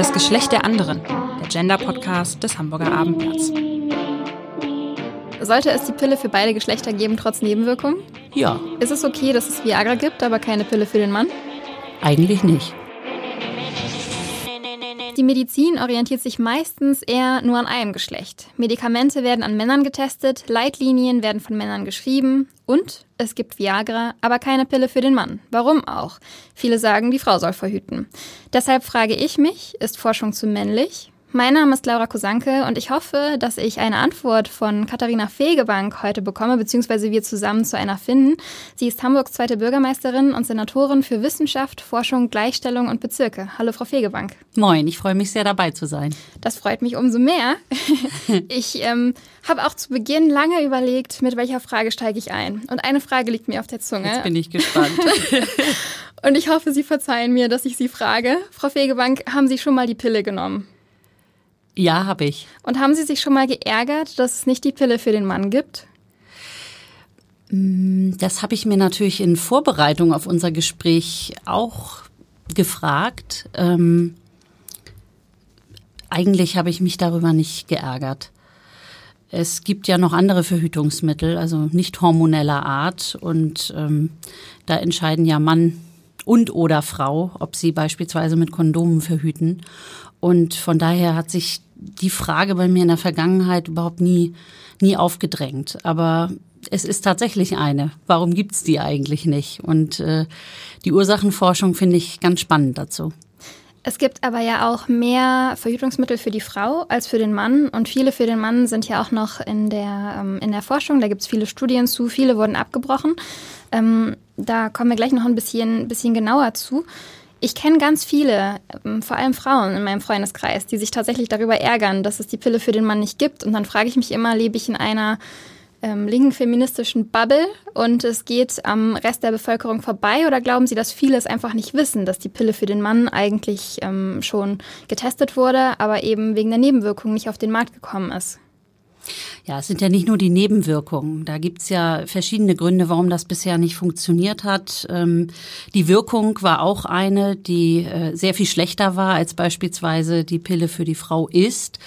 Das Geschlecht der anderen, der Gender-Podcast des Hamburger Abendblatts. Sollte es die Pille für beide Geschlechter geben, trotz Nebenwirkungen? Ja. Ist es okay, dass es Viagra gibt, aber keine Pille für den Mann? Eigentlich nicht. Die Medizin orientiert sich meistens eher nur an einem Geschlecht. Medikamente werden an Männern getestet, Leitlinien werden von Männern geschrieben und es gibt Viagra, aber keine Pille für den Mann. Warum auch? Viele sagen, die Frau soll verhüten. Deshalb frage ich mich, ist Forschung zu männlich? Mein Name ist Laura Kosanke und ich hoffe, dass ich eine Antwort von Katharina Fegebank heute bekomme, beziehungsweise wir zusammen zu einer finden. Sie ist Hamburgs zweite Bürgermeisterin und Senatorin für Wissenschaft, Forschung, Gleichstellung und Bezirke. Hallo, Frau Fegebank. Moin, ich freue mich sehr dabei zu sein. Das freut mich umso mehr. ich ähm, habe auch zu Beginn lange überlegt, mit welcher Frage steige ich ein. Und eine Frage liegt mir auf der Zunge. Jetzt bin ich gespannt. und ich hoffe, Sie verzeihen mir, dass ich Sie frage. Frau Fegebank, haben Sie schon mal die Pille genommen? Ja, habe ich. Und haben Sie sich schon mal geärgert, dass es nicht die Pille für den Mann gibt? Mm, das habe ich mir natürlich in Vorbereitung auf unser Gespräch auch gefragt. Ähm, eigentlich habe ich mich darüber nicht geärgert. Es gibt ja noch andere Verhütungsmittel, also nicht hormoneller Art. Und ähm, da entscheiden ja Mann und oder Frau, ob sie beispielsweise mit Kondomen verhüten. Und von daher hat sich die Frage bei mir in der Vergangenheit überhaupt nie, nie aufgedrängt. Aber es ist tatsächlich eine. Warum gibt's die eigentlich nicht? Und äh, die Ursachenforschung finde ich ganz spannend dazu. Es gibt aber ja auch mehr Verhütungsmittel für die Frau als für den Mann. Und viele für den Mann sind ja auch noch in der, ähm, in der Forschung. Da gibt's viele Studien zu. Viele wurden abgebrochen. Ähm, da kommen wir gleich noch ein bisschen, bisschen genauer zu. Ich kenne ganz viele, ähm, vor allem Frauen in meinem Freundeskreis, die sich tatsächlich darüber ärgern, dass es die Pille für den Mann nicht gibt. Und dann frage ich mich immer, lebe ich in einer ähm, linken feministischen Bubble und es geht am Rest der Bevölkerung vorbei? Oder glauben Sie, dass viele es einfach nicht wissen, dass die Pille für den Mann eigentlich ähm, schon getestet wurde, aber eben wegen der Nebenwirkungen nicht auf den Markt gekommen ist? Ja, es sind ja nicht nur die Nebenwirkungen. Da gibt's ja verschiedene Gründe, warum das bisher nicht funktioniert hat. Ähm, die Wirkung war auch eine, die äh, sehr viel schlechter war, als beispielsweise die Pille für die Frau ist.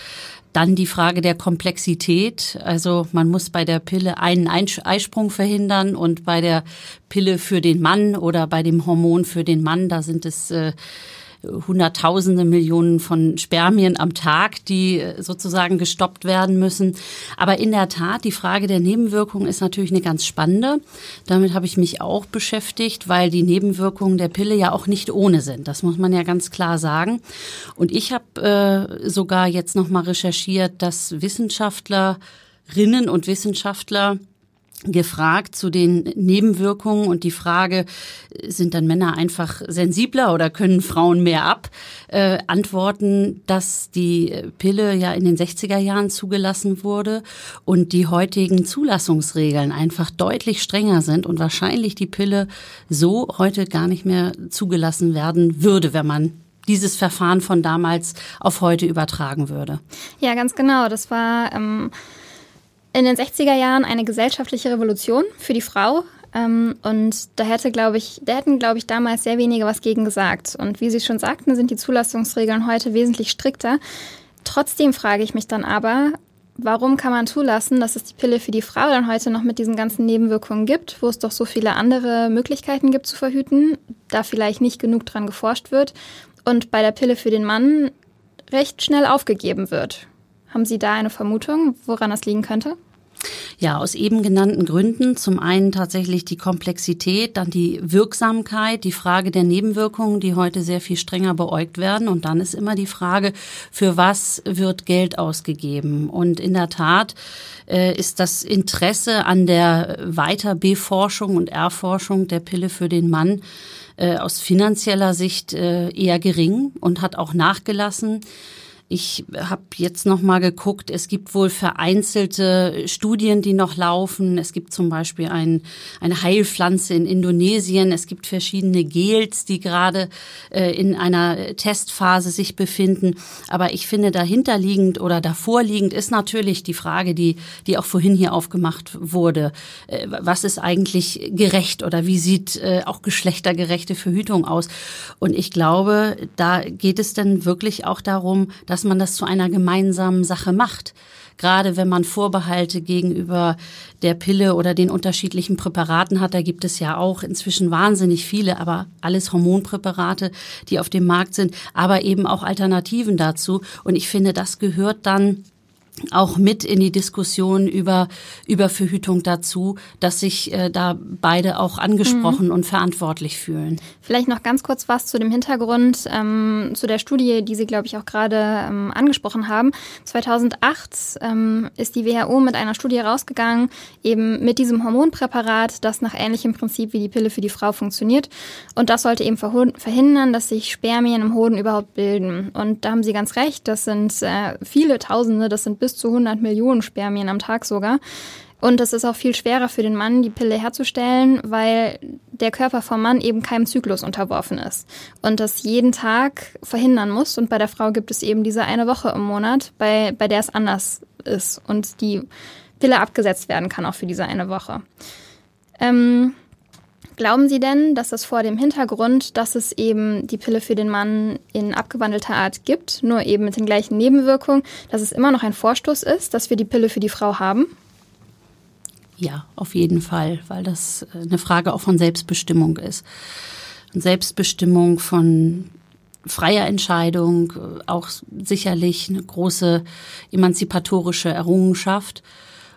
Dann die Frage der Komplexität. Also man muss bei der Pille einen Eisprung verhindern und bei der Pille für den Mann oder bei dem Hormon für den Mann, da sind es äh, Hunderttausende Millionen von Spermien am Tag, die äh, sozusagen gestoppt werden müssen. Aber in der Tat, die Frage der Nebenwirkungen ist natürlich eine ganz spannende. Damit habe ich mich auch beschäftigt, weil die Nebenwirkungen der Pille ja auch nicht ohne sind. Das muss man ja ganz klar sagen. Und ich habe äh, sogar jetzt noch mal recherchiert, dass Wissenschaftlerinnen und Wissenschaftler gefragt zu den Nebenwirkungen und die Frage, sind dann Männer einfach sensibler oder können Frauen mehr ab? Äh, antworten, dass die Pille ja in den 60er Jahren zugelassen wurde und die heutigen Zulassungsregeln einfach deutlich strenger sind und wahrscheinlich die Pille so heute gar nicht mehr zugelassen werden würde, wenn man dieses Verfahren von damals auf heute übertragen würde. Ja, ganz genau. Das war ähm in den 60er Jahren eine gesellschaftliche Revolution für die Frau. Ähm, und da hätte, glaube ich, da hätten, glaube ich, damals sehr wenige was gegen gesagt. Und wie Sie schon sagten, sind die Zulassungsregeln heute wesentlich strikter. Trotzdem frage ich mich dann aber, warum kann man zulassen, dass es die Pille für die Frau dann heute noch mit diesen ganzen Nebenwirkungen gibt, wo es doch so viele andere Möglichkeiten gibt zu verhüten, da vielleicht nicht genug dran geforscht wird und bei der Pille für den Mann recht schnell aufgegeben wird. Haben Sie da eine Vermutung, woran das liegen könnte? Ja, aus eben genannten Gründen. Zum einen tatsächlich die Komplexität, dann die Wirksamkeit, die Frage der Nebenwirkungen, die heute sehr viel strenger beäugt werden. Und dann ist immer die Frage, für was wird Geld ausgegeben? Und in der Tat äh, ist das Interesse an der Weiter-B-Forschung und Erforschung der Pille für den Mann äh, aus finanzieller Sicht äh, eher gering und hat auch nachgelassen. Ich habe jetzt noch mal geguckt, es gibt wohl vereinzelte Studien, die noch laufen. Es gibt zum Beispiel ein, eine Heilpflanze in Indonesien. Es gibt verschiedene Gels, die gerade äh, in einer Testphase sich befinden. Aber ich finde, dahinterliegend oder davorliegend ist natürlich die Frage, die, die auch vorhin hier aufgemacht wurde. Äh, was ist eigentlich gerecht oder wie sieht äh, auch geschlechtergerechte Verhütung aus? Und ich glaube, da geht es dann wirklich auch darum, dass man das zu einer gemeinsamen Sache macht gerade wenn man Vorbehalte gegenüber der Pille oder den unterschiedlichen Präparaten hat, da gibt es ja auch inzwischen wahnsinnig viele, aber alles Hormonpräparate, die auf dem Markt sind, aber eben auch Alternativen dazu. Und ich finde, das gehört dann auch mit in die Diskussion über, über Verhütung dazu, dass sich äh, da beide auch angesprochen mhm. und verantwortlich fühlen. Vielleicht noch ganz kurz was zu dem Hintergrund, ähm, zu der Studie, die Sie, glaube ich, auch gerade ähm, angesprochen haben. 2008 ähm, ist die WHO mit einer Studie rausgegangen, eben mit diesem Hormonpräparat, das nach ähnlichem Prinzip wie die Pille für die Frau funktioniert. Und das sollte eben verhindern, dass sich Spermien im Hoden überhaupt bilden. Und da haben Sie ganz recht, das sind äh, viele Tausende, das sind bis zu 100 Millionen Spermien am Tag sogar. Und es ist auch viel schwerer für den Mann, die Pille herzustellen, weil der Körper vom Mann eben keinem Zyklus unterworfen ist und das jeden Tag verhindern muss. Und bei der Frau gibt es eben diese eine Woche im Monat, bei, bei der es anders ist und die Pille abgesetzt werden kann auch für diese eine Woche. Ähm, Glauben Sie denn, dass es vor dem Hintergrund, dass es eben die Pille für den Mann in abgewandelter Art gibt, nur eben mit den gleichen Nebenwirkungen, dass es immer noch ein Vorstoß ist, dass wir die Pille für die Frau haben? Ja, auf jeden Fall, weil das äh, eine Frage auch von Selbstbestimmung ist. Und Selbstbestimmung von freier Entscheidung, äh, auch sicherlich eine große emanzipatorische Errungenschaft.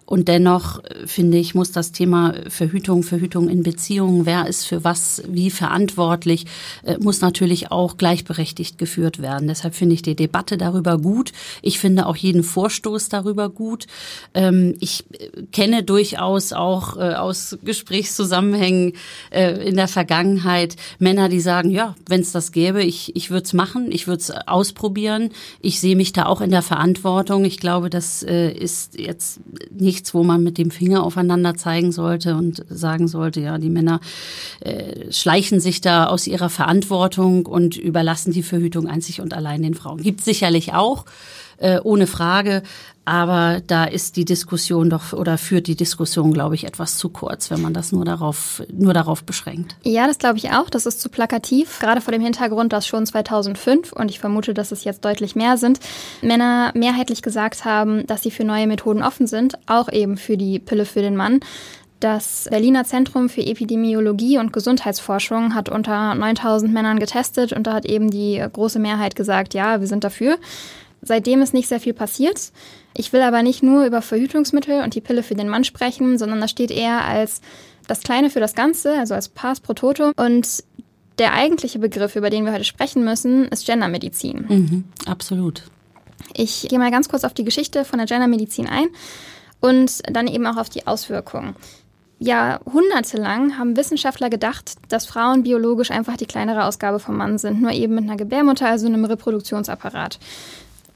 Und dennoch, äh, finde ich, muss das Thema Verhütung, Verhütung in Beziehungen, wer ist für was wie verantwortlich, äh, muss natürlich auch gleichberechtigt geführt werden. Deshalb finde ich die Debatte darüber gut. Ich finde auch jeden Vorstoß darüber gut. Ähm, ich äh, kenne durchaus auch aus Gesprächszusammenhängen in der Vergangenheit Männer, die sagen, ja, wenn es das gäbe, ich, ich würde es machen, ich würde es ausprobieren. Ich sehe mich da auch in der Verantwortung. Ich glaube, das ist jetzt nicht nichts, wo man mit dem Finger aufeinander zeigen sollte und sagen sollte, ja, die Männer äh, schleichen sich da aus ihrer Verantwortung und überlassen die Verhütung einzig und allein den Frauen. Gibt sicherlich auch äh, ohne Frage. Aber da ist die Diskussion doch oder führt die Diskussion, glaube ich, etwas zu kurz, wenn man das nur darauf, nur darauf beschränkt. Ja, das glaube ich auch. Das ist zu plakativ. Gerade vor dem Hintergrund, dass schon 2005 und ich vermute, dass es jetzt deutlich mehr sind, Männer mehrheitlich gesagt haben, dass sie für neue Methoden offen sind, auch eben für die Pille für den Mann. Das Berliner Zentrum für Epidemiologie und Gesundheitsforschung hat unter 9000 Männern getestet und da hat eben die große Mehrheit gesagt, ja, wir sind dafür. Seitdem ist nicht sehr viel passiert. Ich will aber nicht nur über Verhütungsmittel und die Pille für den Mann sprechen, sondern das steht eher als das Kleine für das Ganze, also als Pars pro Toto. Und der eigentliche Begriff, über den wir heute sprechen müssen, ist Gendermedizin. Mhm, absolut. Ich gehe mal ganz kurz auf die Geschichte von der Gendermedizin ein und dann eben auch auf die Auswirkungen. Jahrhundertelang haben Wissenschaftler gedacht, dass Frauen biologisch einfach die kleinere Ausgabe vom Mann sind, nur eben mit einer Gebärmutter, also einem Reproduktionsapparat.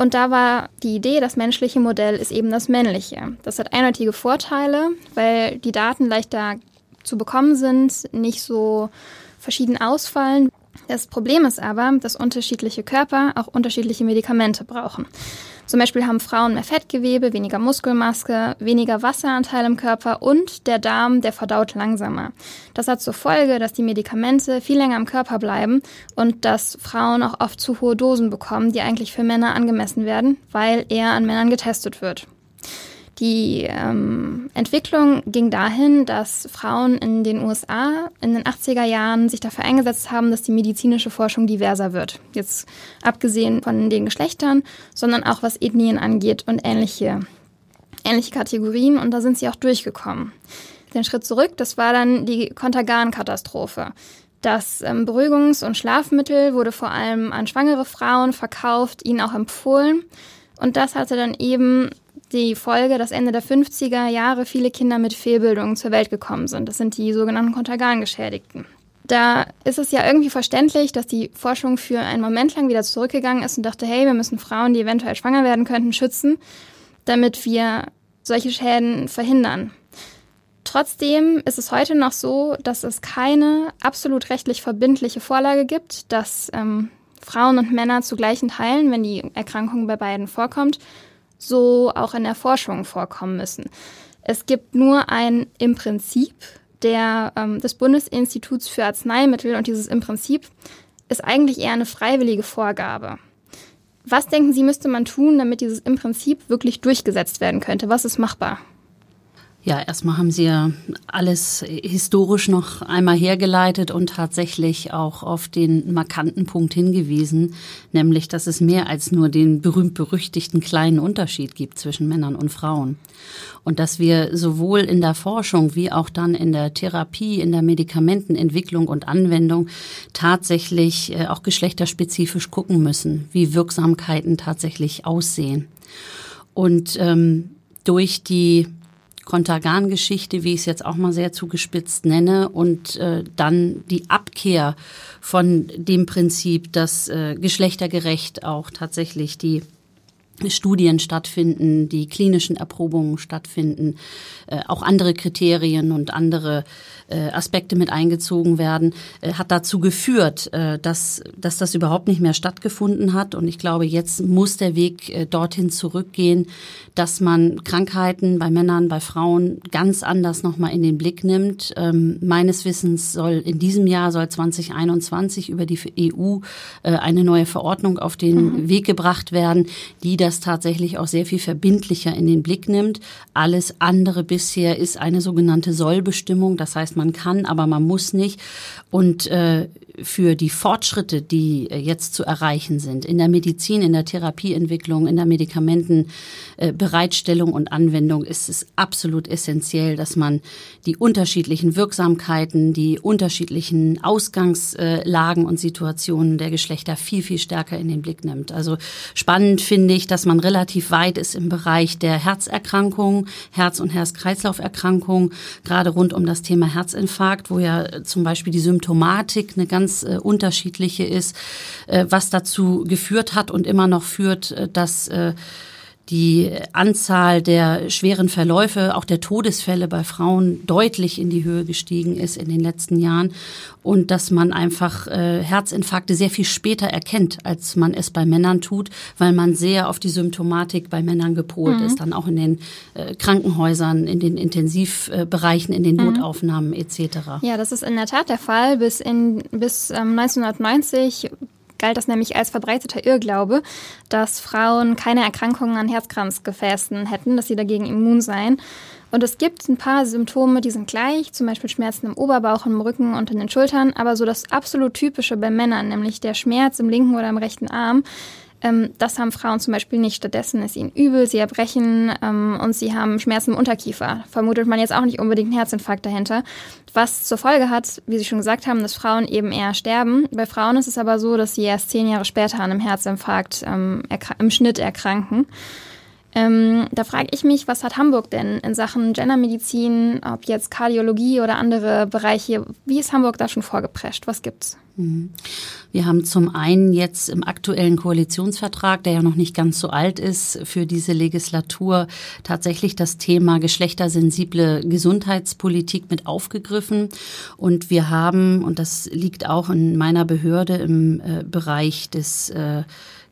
Und da war die Idee, das menschliche Modell ist eben das männliche. Das hat eindeutige Vorteile, weil die Daten leichter zu bekommen sind, nicht so verschieden ausfallen. Das Problem ist aber, dass unterschiedliche Körper auch unterschiedliche Medikamente brauchen. Zum Beispiel haben Frauen mehr Fettgewebe, weniger Muskelmaske, weniger Wasseranteil im Körper und der Darm, der verdaut langsamer. Das hat zur Folge, dass die Medikamente viel länger im Körper bleiben und dass Frauen auch oft zu hohe Dosen bekommen, die eigentlich für Männer angemessen werden, weil eher an Männern getestet wird. Die ähm, Entwicklung ging dahin, dass Frauen in den USA in den 80er Jahren sich dafür eingesetzt haben, dass die medizinische Forschung diverser wird. Jetzt abgesehen von den Geschlechtern, sondern auch was Ethnien angeht und ähnliche, ähnliche Kategorien. Und da sind sie auch durchgekommen. Den Schritt zurück, das war dann die Kontergan-Katastrophe. Das ähm, Beruhigungs- und Schlafmittel wurde vor allem an schwangere Frauen verkauft, ihnen auch empfohlen. Und das hatte dann eben die Folge, dass Ende der 50er Jahre viele Kinder mit Fehlbildungen zur Welt gekommen sind. Das sind die sogenannten Kontergan-Geschädigten. da ist es ja irgendwie verständlich, dass die Forschung für einen Moment lang wieder zurückgegangen ist und dachte, hey, wir müssen Frauen, die eventuell schwanger werden könnten, schützen, damit wir solche Schäden verhindern. Trotzdem ist es heute noch so, dass es keine absolut rechtlich verbindliche Vorlage gibt, dass ähm, Frauen und Männer zu gleichen Teilen, wenn die Erkrankung bei beiden vorkommt, so auch in der Forschung vorkommen müssen. Es gibt nur ein im Prinzip der, ähm, des Bundesinstituts für Arzneimittel und dieses im Prinzip ist eigentlich eher eine freiwillige Vorgabe. Was denken Sie, müsste man tun, damit dieses im Prinzip wirklich durchgesetzt werden könnte? Was ist machbar? Ja, erstmal haben Sie ja alles historisch noch einmal hergeleitet und tatsächlich auch auf den markanten Punkt hingewiesen, nämlich, dass es mehr als nur den berühmt-berüchtigten kleinen Unterschied gibt zwischen Männern und Frauen. Und dass wir sowohl in der Forschung wie auch dann in der Therapie, in der Medikamentenentwicklung und Anwendung tatsächlich äh, auch geschlechterspezifisch gucken müssen, wie Wirksamkeiten tatsächlich aussehen. Und ähm, durch die Kontergan-Geschichte, wie ich es jetzt auch mal sehr zugespitzt nenne, und äh, dann die Abkehr von dem Prinzip, dass äh, geschlechtergerecht auch tatsächlich die Studien stattfinden, die klinischen Erprobungen stattfinden, äh, auch andere Kriterien und andere äh, Aspekte mit eingezogen werden, äh, hat dazu geführt, äh, dass, dass das überhaupt nicht mehr stattgefunden hat. Und ich glaube, jetzt muss der Weg äh, dorthin zurückgehen, dass man Krankheiten bei Männern, bei Frauen ganz anders nochmal in den Blick nimmt. Ähm, meines Wissens soll in diesem Jahr, soll 2021 über die EU äh, eine neue Verordnung auf den mhm. Weg gebracht werden, die das tatsächlich auch sehr viel verbindlicher in den Blick nimmt. Alles andere bisher ist eine sogenannte Sollbestimmung. Das heißt, man kann, aber man muss nicht. Und äh, für die Fortschritte, die äh, jetzt zu erreichen sind, in der Medizin, in der Therapieentwicklung, in der Medikamentenbereitstellung und Anwendung, ist es absolut essentiell, dass man die unterschiedlichen Wirksamkeiten, die unterschiedlichen Ausgangslagen und Situationen der Geschlechter viel, viel stärker in den Blick nimmt. Also spannend finde ich, dass man relativ weit ist im Bereich der Herzerkrankungen, Herz- und Herz-Kreislauf-Erkrankungen, gerade rund um das Thema Herzinfarkt, wo ja zum Beispiel die Symptomatik eine ganz ganz äh, unterschiedliche ist, äh, was dazu geführt hat und immer noch führt, äh, dass äh, die Anzahl der schweren Verläufe, auch der Todesfälle bei Frauen deutlich in die Höhe gestiegen ist in den letzten Jahren und dass man einfach äh, Herzinfarkte sehr viel später erkennt, als man es bei Männern tut, weil man sehr auf die Symptomatik bei Männern gepolt mhm. ist, dann auch in den äh, Krankenhäusern, in den Intensivbereichen, in den mhm. Notaufnahmen etc. Ja, das ist in der Tat der Fall. Bis, in, bis ähm, 1990 galt das nämlich als verbreiteter Irrglaube, dass Frauen keine Erkrankungen an Herzkranzgefäßen hätten, dass sie dagegen immun seien. Und es gibt ein paar Symptome, die sind gleich, zum Beispiel Schmerzen im Oberbauch, im Rücken und in den Schultern, aber so das absolut typische bei Männern, nämlich der Schmerz im linken oder im rechten Arm, ähm, das haben Frauen zum Beispiel nicht. Stattdessen ist ihnen übel, sie erbrechen ähm, und sie haben Schmerzen im Unterkiefer. Vermutet man jetzt auch nicht unbedingt einen Herzinfarkt dahinter. Was zur Folge hat, wie Sie schon gesagt haben, dass Frauen eben eher sterben. Bei Frauen ist es aber so, dass sie erst zehn Jahre später an einem Herzinfarkt ähm, im Schnitt erkranken. Ähm, da frage ich mich, was hat Hamburg denn in Sachen Gendermedizin, ob jetzt Kardiologie oder andere Bereiche, wie ist Hamburg da schon vorgeprescht? Was gibt's? Wir haben zum einen jetzt im aktuellen Koalitionsvertrag, der ja noch nicht ganz so alt ist, für diese Legislatur tatsächlich das Thema geschlechtersensible Gesundheitspolitik mit aufgegriffen. Und wir haben, und das liegt auch in meiner Behörde im äh, Bereich des äh,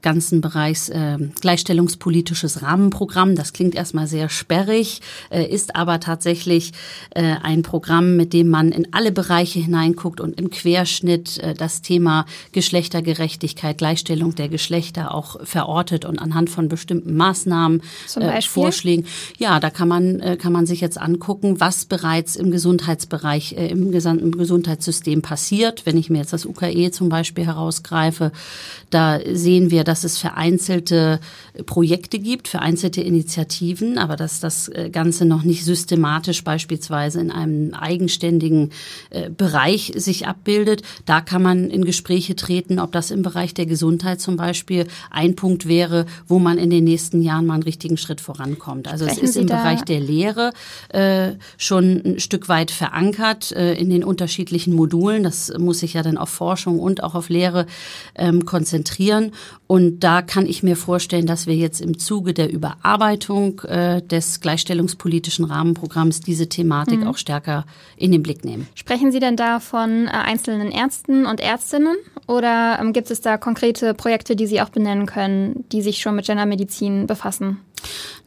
ganzen Bereichs äh, gleichstellungspolitisches Rahmenprogramm. Das klingt erstmal sehr sperrig, äh, ist aber tatsächlich äh, ein Programm, mit dem man in alle Bereiche hineinguckt und im Querschnitt äh, das Thema Geschlechtergerechtigkeit, Gleichstellung der Geschlechter auch verortet und anhand von bestimmten Maßnahmen, äh, Vorschlägen. Ja, da kann man, äh, kann man sich jetzt angucken, was bereits im Gesundheitsbereich, äh, im gesamten Gesundheitssystem passiert. Wenn ich mir jetzt das UKE zum Beispiel herausgreife, da sehen wir, dass es vereinzelte Projekte gibt, vereinzelte Initiativen, aber dass das äh, Ganze noch nicht systematisch beispielsweise in einem eigenständigen äh, Bereich sich abbildet. Da kann man in Gespräche treten, ob das im Bereich der Gesundheit zum Beispiel ein Punkt wäre, wo man in den nächsten Jahren mal einen richtigen Schritt vorankommt. Also Sprechen es ist Sie im Bereich der Lehre äh, schon ein Stück weit verankert äh, in den unterschiedlichen Modulen. Das muss sich ja dann auf Forschung und auch auf Lehre ähm, konzentrieren. Und da kann ich mir vorstellen, dass wir jetzt im Zuge der Überarbeitung äh, des gleichstellungspolitischen Rahmenprogramms diese Thematik mhm. auch stärker in den Blick nehmen. Sprechen Sie denn da von äh, einzelnen Ärzten und Ärztinnen oder ähm, gibt es da konkrete Projekte, die Sie auch benennen können, die sich schon mit Gendermedizin befassen?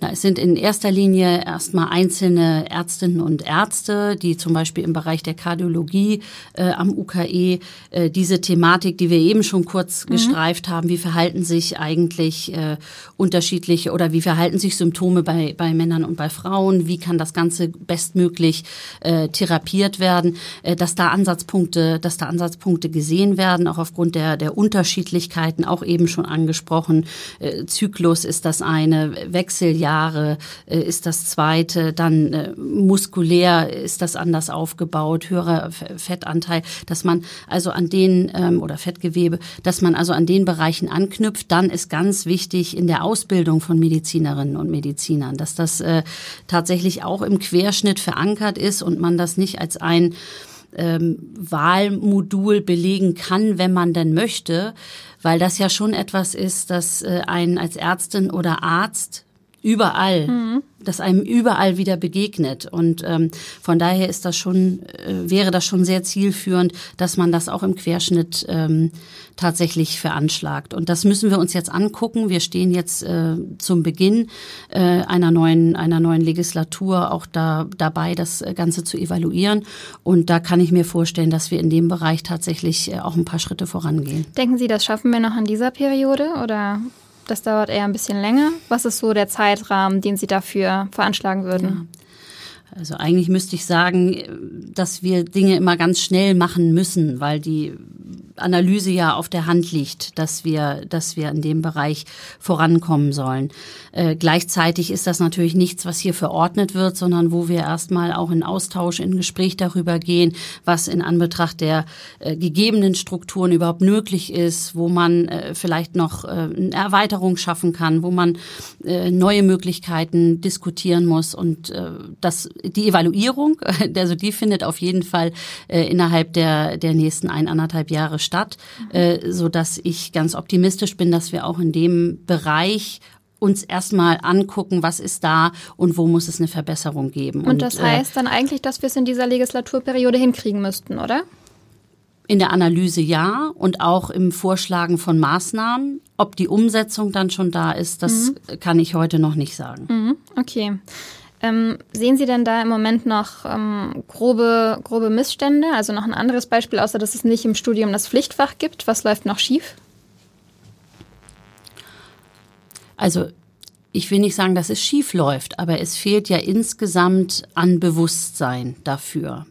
Na, es sind in erster Linie erstmal einzelne Ärztinnen und Ärzte, die zum Beispiel im Bereich der Kardiologie äh, am UKE äh, diese Thematik, die wir eben schon kurz mhm. gestreift haben, wie verhalten sich eigentlich äh, unterschiedliche oder wie verhalten sich Symptome bei, bei Männern und bei Frauen, wie kann das Ganze bestmöglich äh, therapiert werden, äh, dass da Ansatzpunkte, dass da Ansatzpunkte gesehen werden, auch aufgrund der, der Unterschiedlichkeiten, auch eben schon angesprochen. Äh, Zyklus ist das eine, Wechseljahre äh, ist das zweite, dann äh, muskulär ist das anders aufgebaut, höherer Fettanteil, dass man also an den ähm, oder Fettgewebe, dass man also an den Bereichen anknüpft, dann ist ganz wichtig in der Ausbildung von Medizinerinnen und Medizinern, dass das äh, tatsächlich auch im Querschnitt verankert ist und man das nicht als ein ähm, Wahlmodul belegen kann, wenn man denn möchte, weil das ja schon etwas ist, das äh, einen als Ärztin oder Arzt überall, mhm. das einem überall wieder begegnet. Und ähm, von daher ist das schon, äh, wäre das schon sehr zielführend, dass man das auch im Querschnitt ähm, tatsächlich veranschlagt. Und das müssen wir uns jetzt angucken. Wir stehen jetzt äh, zum Beginn äh, einer neuen einer neuen Legislatur auch da dabei, das Ganze zu evaluieren. Und da kann ich mir vorstellen, dass wir in dem Bereich tatsächlich äh, auch ein paar Schritte vorangehen. Denken Sie, das schaffen wir noch in dieser Periode oder das dauert eher ein bisschen länger. Was ist so der Zeitrahmen, den Sie dafür veranschlagen würden? Ja. Also eigentlich müsste ich sagen, dass wir Dinge immer ganz schnell machen müssen, weil die Analyse ja auf der Hand liegt, dass wir, dass wir in dem Bereich vorankommen sollen. Äh, gleichzeitig ist das natürlich nichts, was hier verordnet wird, sondern wo wir erstmal auch in Austausch, in Gespräch darüber gehen, was in Anbetracht der äh, gegebenen Strukturen überhaupt möglich ist, wo man äh, vielleicht noch äh, eine Erweiterung schaffen kann, wo man äh, neue Möglichkeiten diskutieren muss und äh, das die Evaluierung, also die findet auf jeden Fall innerhalb der, der nächsten eineinhalb Jahre statt, äh, so dass ich ganz optimistisch bin, dass wir auch in dem Bereich uns erstmal angucken, was ist da und wo muss es eine Verbesserung geben. Und, und das äh, heißt dann eigentlich, dass wir es in dieser Legislaturperiode hinkriegen müssten, oder? In der Analyse ja und auch im Vorschlagen von Maßnahmen. Ob die Umsetzung dann schon da ist, das mhm. kann ich heute noch nicht sagen. Mhm. Okay. Ähm, sehen Sie denn da im Moment noch ähm, grobe, grobe Missstände? Also noch ein anderes Beispiel, außer dass es nicht im Studium das Pflichtfach gibt. Was läuft noch schief? Also ich will nicht sagen, dass es schief läuft, aber es fehlt ja insgesamt an Bewusstsein dafür.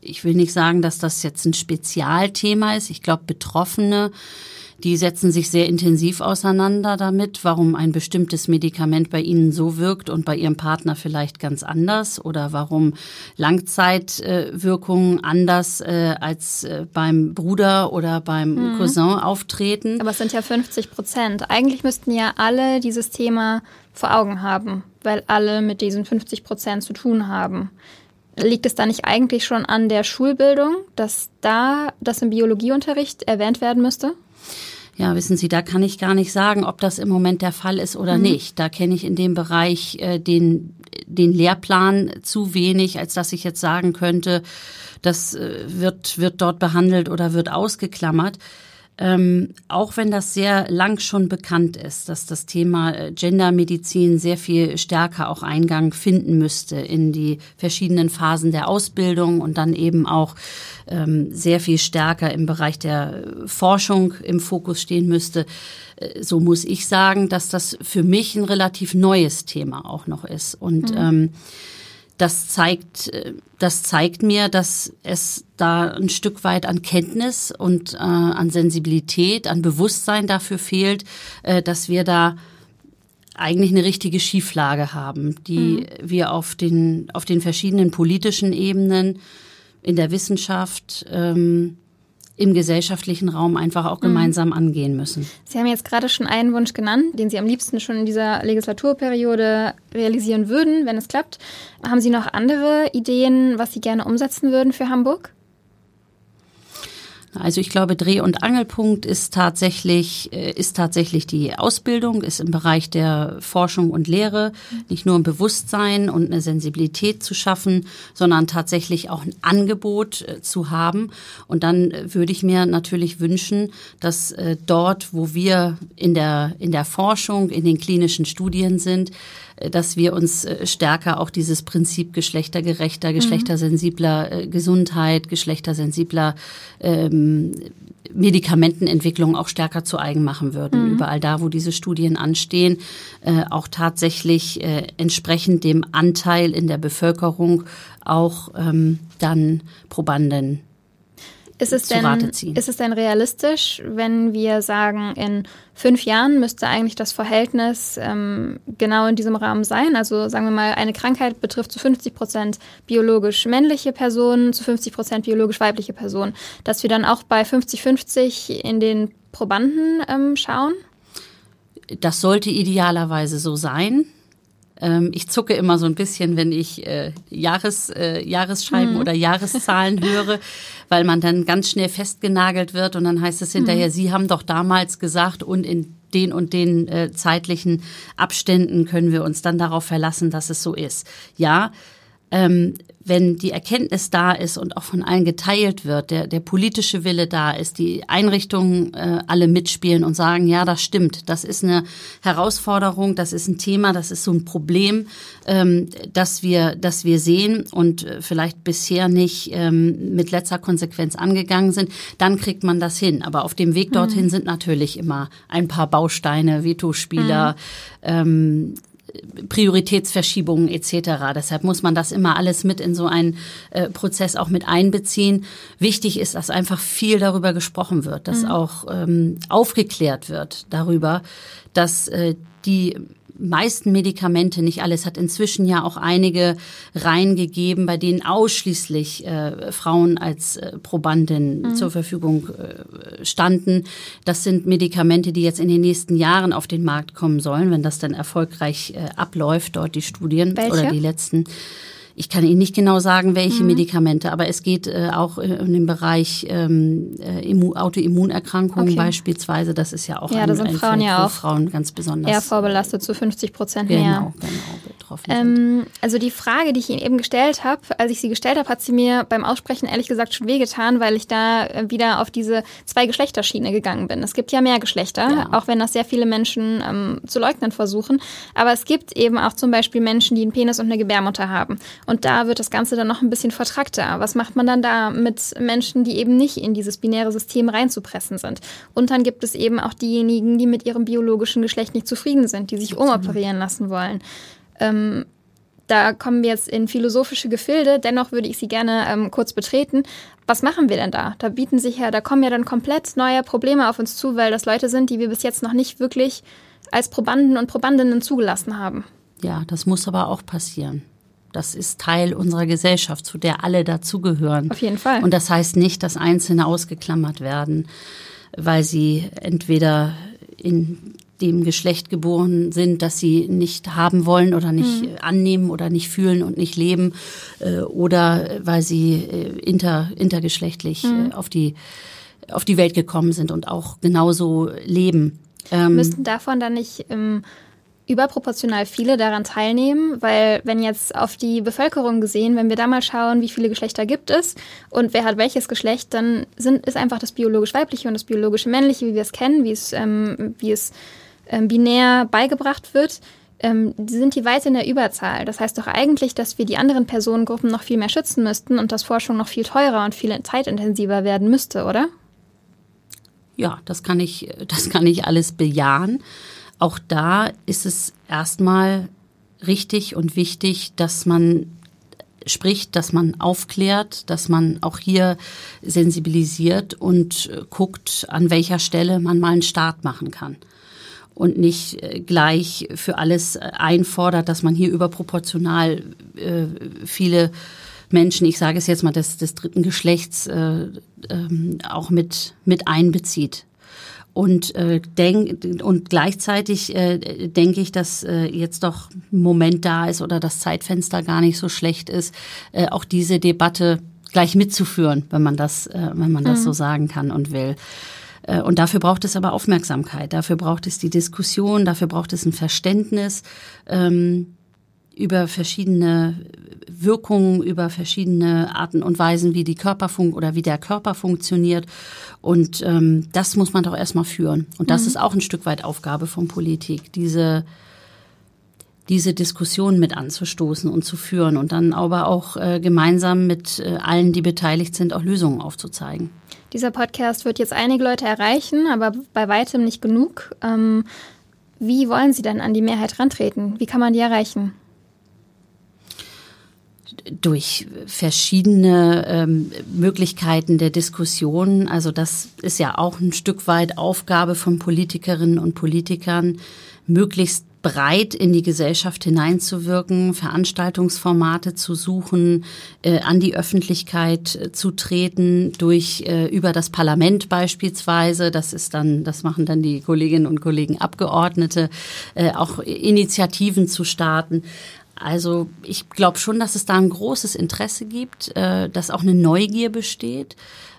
Ich will nicht sagen, dass das jetzt ein Spezialthema ist. Ich glaube, Betroffene die setzen sich sehr intensiv auseinander damit, warum ein bestimmtes Medikament bei ihnen so wirkt und bei ihrem Partner vielleicht ganz anders oder warum Langzeitwirkungen anders äh, als äh, beim Bruder oder beim mhm. Cousin auftreten. Aber es sind ja 50 Prozent. Eigentlich müssten ja alle dieses Thema vor Augen haben, weil alle mit diesen 50 Prozent zu tun haben. Liegt es da nicht eigentlich schon an der Schulbildung, dass da das im Biologieunterricht erwähnt werden müsste? Ja, wissen Sie, da kann ich gar nicht sagen, ob das im Moment der Fall ist oder mhm. nicht. Da kenne ich in dem Bereich äh, den, den Lehrplan zu wenig, als dass ich jetzt sagen könnte, das äh, wird, wird dort behandelt oder wird ausgeklammert. Ähm, auch wenn das sehr lang schon bekannt ist, dass das Thema äh, Gendermedizin sehr viel stärker auch Eingang finden müsste in die verschiedenen Phasen der Ausbildung und dann eben auch ähm, sehr viel stärker im Bereich der Forschung im Fokus stehen müsste. Äh, so muss ich sagen, dass das für mich ein relativ neues Thema auch noch ist. Und mhm. ähm, das zeigt, das zeigt mir, dass es da ein Stück weit an Kenntnis und äh, an Sensibilität, an Bewusstsein dafür fehlt, äh, dass wir da eigentlich eine richtige Schieflage haben, die mhm. wir auf den, auf den verschiedenen politischen Ebenen, in der Wissenschaft, ähm, im gesellschaftlichen Raum einfach auch mhm. gemeinsam mhm. angehen müssen. Sie haben jetzt gerade schon einen Wunsch genannt, den Sie am liebsten schon in dieser Legislaturperiode realisieren würden, wenn es klappt. Haben Sie noch andere Ideen, was Sie gerne umsetzen würden für Hamburg? Also ich glaube, Dreh- und Angelpunkt ist tatsächlich, äh, ist tatsächlich die Ausbildung, ist im Bereich der Forschung und Lehre nicht nur ein Bewusstsein und eine Sensibilität zu schaffen, sondern tatsächlich auch ein Angebot äh, zu haben. Und dann äh, würde ich mir natürlich wünschen, dass dort, wo wir in der, in der Forschung, in den klinischen Studien sind, dass wir uns stärker auch dieses Prinzip geschlechtergerechter, geschlechtersensibler Gesundheit, geschlechtersensibler ähm, ähm, Medikamentenentwicklung auch stärker zu eigen machen würden. Mhm. Überall da, wo diese Studien anstehen, äh, auch tatsächlich äh, entsprechend dem Anteil in der Bevölkerung auch ähm, dann Probanden ist es, denn, ist es denn realistisch, wenn wir sagen, in fünf Jahren müsste eigentlich das Verhältnis ähm, genau in diesem Rahmen sein? Also sagen wir mal, eine Krankheit betrifft zu 50 Prozent biologisch männliche Personen, zu 50 Prozent biologisch weibliche Personen. Dass wir dann auch bei 50-50 in den Probanden ähm, schauen? Das sollte idealerweise so sein. Ähm, ich zucke immer so ein bisschen, wenn ich äh, Jahres, äh, Jahresscheiben mhm. oder Jahreszahlen höre, weil man dann ganz schnell festgenagelt wird und dann heißt es hinterher, mhm. Sie haben doch damals gesagt und in den und den äh, zeitlichen Abständen können wir uns dann darauf verlassen, dass es so ist. Ja, ähm, wenn die Erkenntnis da ist und auch von allen geteilt wird, der, der politische Wille da ist, die Einrichtungen äh, alle mitspielen und sagen, ja, das stimmt, das ist eine Herausforderung, das ist ein Thema, das ist so ein Problem, ähm, das wir, das wir sehen und äh, vielleicht bisher nicht ähm, mit letzter Konsequenz angegangen sind, dann kriegt man das hin. Aber auf dem Weg dorthin mhm. sind natürlich immer ein paar Bausteine, Vetospieler, mhm. ähm, Prioritätsverschiebungen etc. Deshalb muss man das immer alles mit in so einen äh, Prozess auch mit einbeziehen. Wichtig ist, dass einfach viel darüber gesprochen wird, dass mhm. auch ähm, aufgeklärt wird darüber, dass äh, die meisten Medikamente, nicht alles, hat inzwischen ja auch einige reingegeben, bei denen ausschließlich äh, Frauen als äh, Probandin mhm. zur Verfügung äh, standen. Das sind Medikamente, die jetzt in den nächsten Jahren auf den Markt kommen sollen, wenn das dann erfolgreich äh, abläuft, dort die Studien Welche? oder die letzten. Ich kann Ihnen nicht genau sagen, welche mhm. Medikamente, aber es geht äh, auch in den Bereich ähm, äh, Autoimmunerkrankungen okay. beispielsweise. Das ist ja auch ja, ein, da sind ein Frauen Feld, ja auch Frauen ganz besonders eher vorbelastet zu 50 Prozent genau, mehr. Genau, betroffen ähm, Also die Frage, die ich Ihnen eben gestellt habe, als ich sie gestellt habe, hat sie mir beim Aussprechen ehrlich gesagt schon wehgetan, weil ich da äh, wieder auf diese zwei Geschlechterschiene gegangen bin. Es gibt ja mehr Geschlechter, ja. auch wenn das sehr viele Menschen ähm, zu leugnen versuchen. Aber es gibt eben auch zum Beispiel Menschen, die einen Penis und eine Gebärmutter haben. Und da wird das Ganze dann noch ein bisschen vertrackter. Was macht man dann da mit Menschen, die eben nicht in dieses binäre System reinzupressen sind? Und dann gibt es eben auch diejenigen, die mit ihrem biologischen Geschlecht nicht zufrieden sind, die sich umoperieren lassen wollen. Ähm, da kommen wir jetzt in philosophische Gefilde, dennoch würde ich sie gerne ähm, kurz betreten. Was machen wir denn da? Da bieten sich ja, da kommen ja dann komplett neue Probleme auf uns zu, weil das Leute sind, die wir bis jetzt noch nicht wirklich als Probanden und Probandinnen zugelassen haben. Ja, das muss aber auch passieren. Das ist Teil unserer Gesellschaft, zu der alle dazugehören. Auf jeden Fall. Und das heißt nicht, dass Einzelne ausgeklammert werden, weil sie entweder in dem Geschlecht geboren sind, das sie nicht haben wollen oder nicht mhm. annehmen oder nicht fühlen und nicht leben äh, oder weil sie äh, inter, intergeschlechtlich mhm. äh, auf die auf die Welt gekommen sind und auch genauso leben. Ähm, Müssten davon dann nicht ähm, überproportional viele daran teilnehmen, weil wenn jetzt auf die Bevölkerung gesehen, wenn wir da mal schauen, wie viele Geschlechter gibt es und wer hat welches Geschlecht, dann sind, ist einfach das biologisch weibliche und das biologische männliche, wie wir es kennen, wie es, ähm, wie es ähm, binär beigebracht wird, ähm, sind die weit in der Überzahl. Das heißt doch eigentlich, dass wir die anderen Personengruppen noch viel mehr schützen müssten und dass Forschung noch viel teurer und viel zeitintensiver werden müsste, oder? Ja, das kann ich, das kann ich alles bejahen. Auch da ist es erstmal richtig und wichtig, dass man spricht, dass man aufklärt, dass man auch hier sensibilisiert und äh, guckt, an welcher Stelle man mal einen Start machen kann. Und nicht äh, gleich für alles äh, einfordert, dass man hier überproportional äh, viele Menschen, ich sage es jetzt mal des, des dritten Geschlechts, äh, ähm, auch mit, mit einbezieht. Und, äh, denk, und gleichzeitig äh, denke ich, dass äh, jetzt doch ein Moment da ist oder das Zeitfenster gar nicht so schlecht ist, äh, auch diese Debatte gleich mitzuführen, wenn man das, äh, wenn man das mhm. so sagen kann und will. Äh, und dafür braucht es aber Aufmerksamkeit, dafür braucht es die Diskussion, dafür braucht es ein Verständnis. Ähm, über verschiedene Wirkungen, über verschiedene Arten und Weisen, wie die Körperfunk oder wie der Körper funktioniert. Und ähm, das muss man doch erstmal führen. Und das mhm. ist auch ein Stück weit Aufgabe von Politik, diese diese Diskussion mit anzustoßen und zu führen und dann aber auch äh, gemeinsam mit äh, allen, die beteiligt sind, auch Lösungen aufzuzeigen. Dieser Podcast wird jetzt einige Leute erreichen, aber bei weitem nicht genug. Ähm, wie wollen Sie denn an die Mehrheit rantreten? Wie kann man die erreichen? durch verschiedene ähm, Möglichkeiten der Diskussion. Also das ist ja auch ein Stück weit Aufgabe von Politikerinnen und Politikern, möglichst breit in die Gesellschaft hineinzuwirken, Veranstaltungsformate zu suchen, äh, an die Öffentlichkeit äh, zu treten, durch äh, über das Parlament beispielsweise. Das ist dann, das machen dann die Kolleginnen und Kollegen Abgeordnete, äh, auch Initiativen zu starten. Also ich glaube schon, dass es da ein großes Interesse gibt, äh, dass auch eine Neugier besteht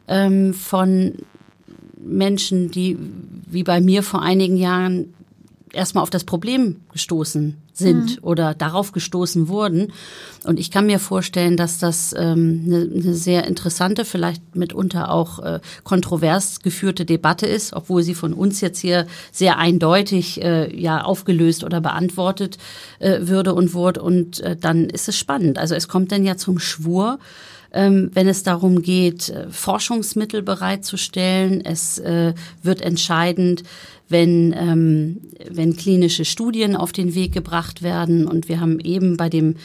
ähm, von Menschen, die wie bei mir vor einigen Jahren erstmal auf das Problem gestoßen sind mhm. oder darauf gestoßen wurden. Und ich kann mir vorstellen, dass das ähm, eine, eine sehr interessante, vielleicht mitunter auch äh, kontrovers geführte Debatte ist, obwohl sie von uns jetzt hier sehr eindeutig äh, ja aufgelöst oder beantwortet äh, würde und wurde. Und äh, dann ist es spannend. Also es kommt dann ja zum Schwur wenn es darum geht, äh, Forschungsmittel bereitzustellen. Es äh, wird entscheidend, wenn, ähm, wenn klinische Studien auf den Weg gebracht werden. Und wir haben eben bei dem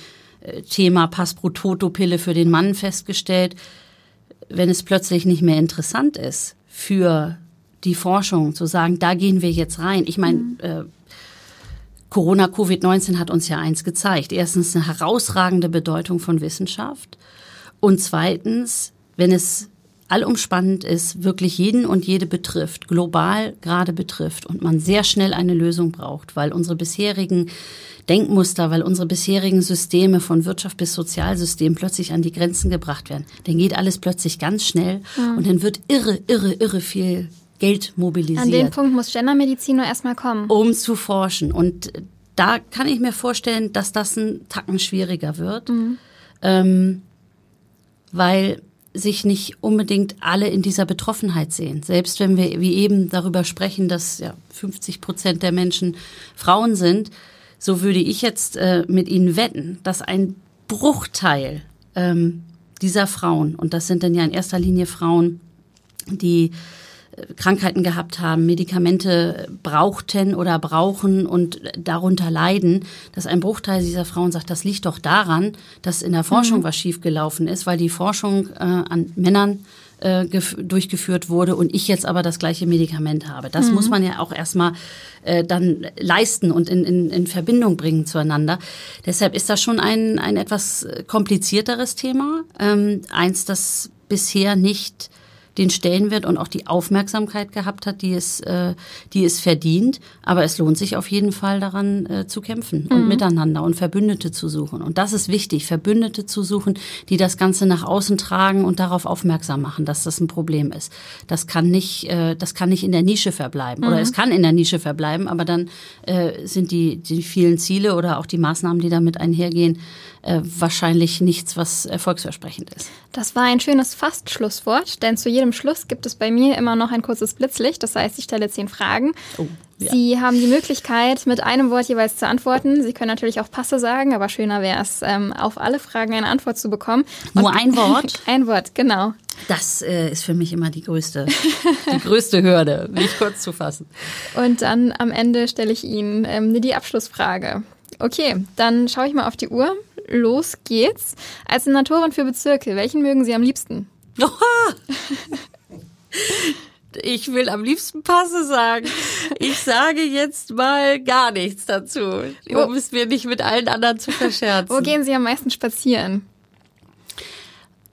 äh, Thema Pass pro Toto-Pille für den Mann festgestellt, wenn es plötzlich nicht mehr interessant ist für die Forschung, zu sagen, da gehen wir jetzt rein. Ich meine, mhm. äh, Corona, Covid-19 hat uns ja eins gezeigt. Erstens eine herausragende Bedeutung von Wissenschaft und zweitens, wenn es allumspannend ist, wirklich jeden und jede betrifft, global gerade betrifft und man sehr schnell eine Lösung braucht, weil unsere bisherigen Denkmuster, weil unsere bisherigen Systeme von Wirtschaft bis Sozialsystem plötzlich an die Grenzen gebracht werden, dann geht alles plötzlich ganz schnell ja. und dann wird irre, irre, irre viel Geld mobilisiert. An dem Punkt muss Gendermedizin nur erstmal kommen. Um zu forschen. Und da kann ich mir vorstellen, dass das ein Tacken schwieriger wird. Mhm. Ähm, weil sich nicht unbedingt alle in dieser Betroffenheit sehen. Selbst wenn wir wie eben darüber sprechen, dass ja 50 Prozent der Menschen Frauen sind, so würde ich jetzt äh, mit Ihnen wetten, dass ein Bruchteil ähm, dieser Frauen, und das sind dann ja in erster Linie Frauen, die Krankheiten gehabt haben, Medikamente brauchten oder brauchen und darunter leiden, dass ein Bruchteil dieser Frauen sagt, das liegt doch daran, dass in der Forschung mhm. was schiefgelaufen ist, weil die Forschung äh, an Männern äh, durchgeführt wurde und ich jetzt aber das gleiche Medikament habe. Das mhm. muss man ja auch erstmal äh, dann leisten und in, in, in Verbindung bringen zueinander. Deshalb ist das schon ein, ein etwas komplizierteres Thema. Ähm, eins, das bisher nicht den Stellenwert und auch die Aufmerksamkeit gehabt hat, die es, äh, die es verdient. Aber es lohnt sich auf jeden Fall daran äh, zu kämpfen und mhm. miteinander und Verbündete zu suchen. Und das ist wichtig, Verbündete zu suchen, die das Ganze nach außen tragen und darauf aufmerksam machen, dass das ein Problem ist. Das kann nicht, äh, das kann nicht in der Nische verbleiben. Mhm. Oder es kann in der Nische verbleiben, aber dann äh, sind die, die vielen Ziele oder auch die Maßnahmen, die damit einhergehen, äh, wahrscheinlich nichts, was erfolgsversprechend ist. Das war ein schönes Fast-Schlusswort, denn zu jedem Schluss gibt es bei mir immer noch ein kurzes Blitzlicht. Das heißt, ich stelle zehn Fragen. Oh, ja. Sie haben die Möglichkeit, mit einem Wort jeweils zu antworten. Sie können natürlich auch Passe sagen, aber schöner wäre es, ähm, auf alle Fragen eine Antwort zu bekommen. Und Nur ein Wort? ein Wort, genau. Das äh, ist für mich immer die größte, die größte Hürde, mich kurz zu fassen. Und dann am Ende stelle ich Ihnen ähm, die Abschlussfrage. Okay, dann schaue ich mal auf die Uhr. Los geht's. Als Senatorin für Bezirke, welchen mögen Sie am liebsten? Oha! Ich will am liebsten Passe sagen. Ich sage jetzt mal gar nichts dazu, um es mir nicht mit allen anderen zu verscherzen. Wo gehen Sie am meisten spazieren?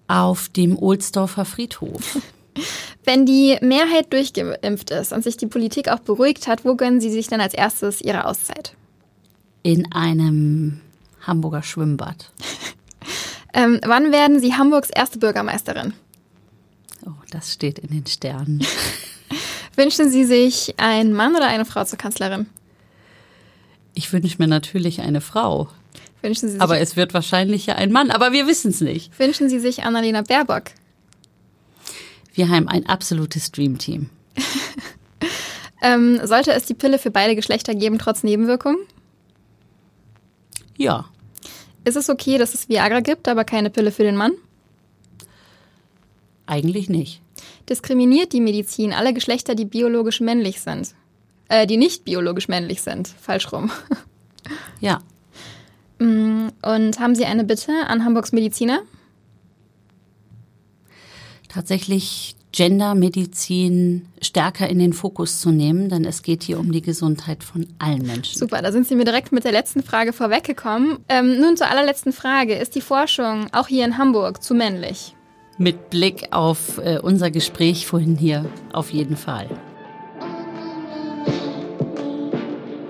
Auf dem Ohlsdorfer Friedhof. Wenn die Mehrheit durchgeimpft ist und sich die Politik auch beruhigt hat, wo gönnen Sie sich dann als erstes Ihre Auszeit? In einem Hamburger Schwimmbad. ähm, wann werden Sie Hamburgs erste Bürgermeisterin? Oh, das steht in den Sternen. Wünschen Sie sich einen Mann oder eine Frau zur Kanzlerin? Ich wünsche mir natürlich eine Frau. Wünschen Sie sich, aber es wird wahrscheinlich ja ein Mann, aber wir wissen es nicht. Wünschen Sie sich Annalena Baerbock? Wir haben ein absolutes Dreamteam. ähm, sollte es die Pille für beide Geschlechter geben, trotz Nebenwirkungen? Ja. Ist es okay, dass es Viagra gibt, aber keine Pille für den Mann? Eigentlich nicht. Diskriminiert die Medizin alle Geschlechter, die biologisch männlich sind? Äh, die nicht biologisch männlich sind. Falsch rum. Ja. Mm, und haben Sie eine Bitte an Hamburgs Mediziner? Tatsächlich Gendermedizin stärker in den Fokus zu nehmen, denn es geht hier um die Gesundheit von allen Menschen. Super, da sind Sie mir direkt mit der letzten Frage vorweggekommen. Ähm, nun zur allerletzten Frage. Ist die Forschung auch hier in Hamburg zu männlich? Mit Blick auf äh, unser Gespräch vorhin hier auf jeden Fall.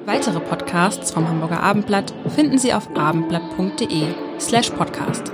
Weitere Podcasts vom Hamburger Abendblatt finden Sie auf abendblatt.de slash podcast.